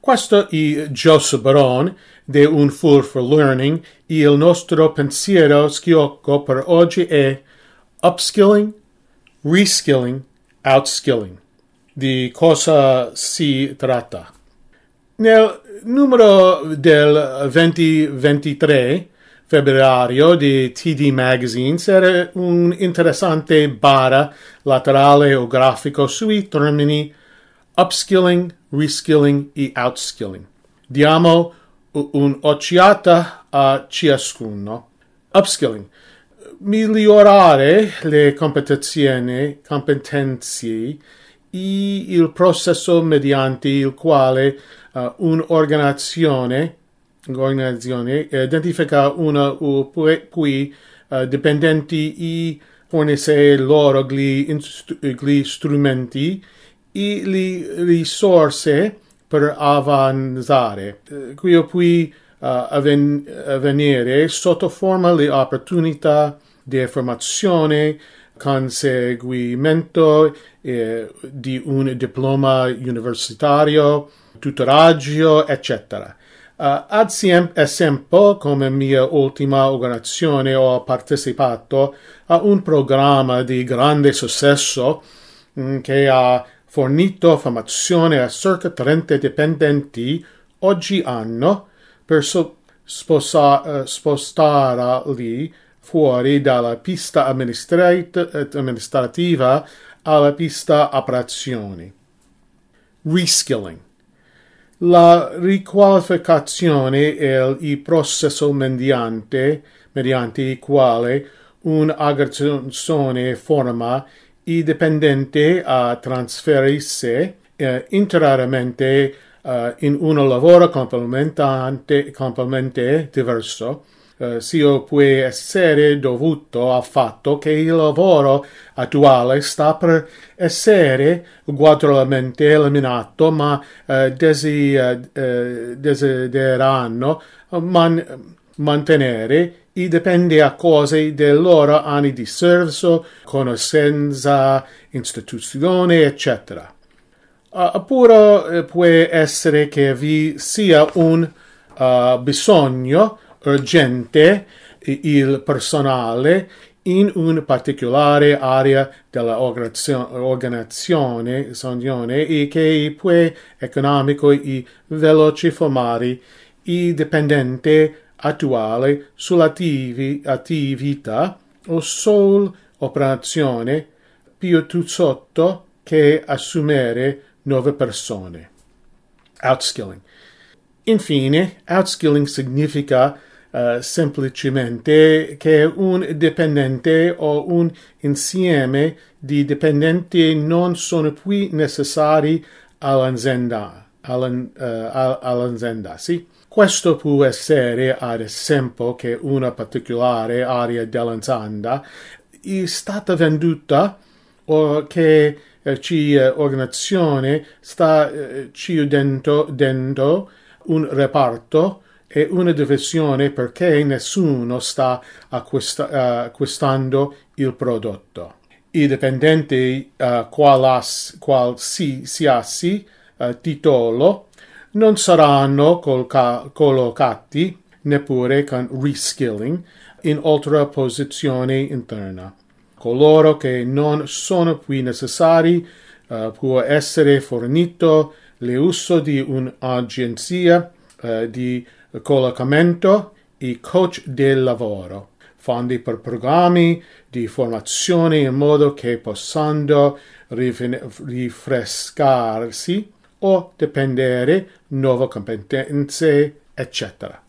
Questo è Joseph Baron di Un Fool for Learning e il nostro pensiero schiocco per oggi è upskilling, reskilling, outskilling. Di cosa si tratta? Nel numero del 2023 febbraio di TD Magazine c'era un interessante bara laterale o grafico sui termini upskilling, reskilling e outskilling. Diamo un'occhiata a ciascuno. Upskilling. Migliorare le competenze, competenze e il processo mediante il quale uh, un'organizzazione organizzazione identifica una o cui uh, dipendenti e fornisce loro gli, gli strumenti e le risorse per avanzare. Uh, qui poi uh, avven- avvenire sotto forma le opportunità di formazione, conseguimento eh, di un diploma universitario, tutoraggio, eccetera. Uh, ad esempio, come mia ultima organizzazione ho partecipato a un programma di grande successo mm, che ha fornito formazione a circa 30 dipendenti oggi anno per so- sposa- uh, spostarli fuori dalla pista amministrativa alla pista operazioni. Reskilling la riqualificazione è il processo mediante, mediante il quale un'aggressione forma i dipendente a trasferirsi eh, interamente eh, in un lavoro complementare, complementare diverso. Eh, sia può essere dovuto al fatto che il lavoro attuale sta per essere gradualmente eliminato, ma eh, eh, eh desiderano man- mantenere e dipende a cause dei loro anni di servizio, conoscenza, istituzione, eccetera. Uh, può essere che vi sia un uh, bisogno urgente il personale in una particolare area dell'organizzazione e che può economico e veloce formare i dipendenti attuali sull'attività o sull'operazione piuttosto che assumere nuove persone. Outskilling. Infine, outskilling significa uh, semplicemente che un dipendente o un insieme di dipendenti non sono più necessari all'azienda. all'azienda sì? Questo può essere, ad esempio, che una particolare area dell'azienda è stata venduta o che eh, l'organizzazione sta eh, chiudendo un reparto è una divisione perché nessuno sta acquista- acquistando il prodotto. I dipendenti uh, qualsiasi uh, titolo non saranno colca- collocati neppure con reskilling in altra posizione interna. Coloro che non sono più necessari uh, può essere fornito l'uso di un'agenzia uh, di collocamento e coach del lavoro, fondi per programmi di formazione in modo che possano rinfrescarsi o dipendere nuove competenze, eccetera.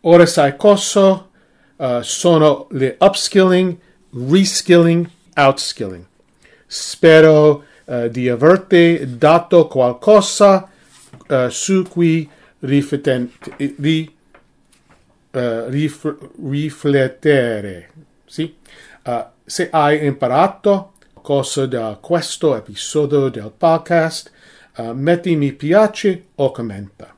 Ora sai cosa uh, sono le upskilling, reskilling, outskilling. Spero uh, di averti dato qualcosa uh, su cui ri, uh, rif, riflettere. Sì? Uh, se hai imparato cosa da questo episodio del podcast, metti mi piace o commenta.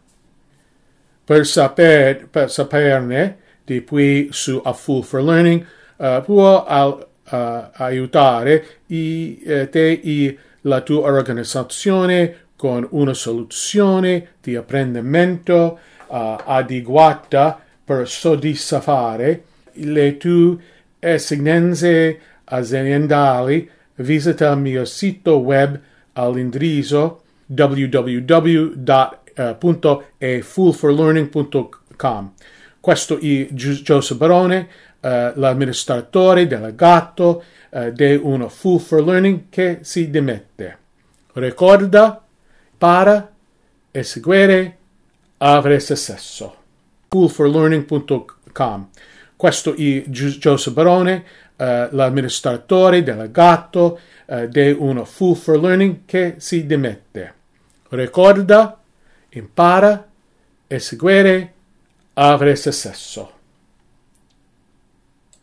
Per, saper, per saperne di più su A Fool for Learning, uh, può al, uh, aiutare i, te e la tua organizzazione con una soluzione di apprendimento adeguata per soddisfare le tue esigenze aziendali, visita il mio sito web all'indirizzo www.efoolforlearning.com. Questo è Joseph Barone, uh, l'amministratore delegato uh, di una Fool for Learning che si dimette. Ricorda, para e seguire avere successo. Foolforlearning.com. Questo è Joseph Barone, uh, l'amministratore delegato uh, di una Fool for Learning che si dimette. Ricorda, impara e seguire avere successo.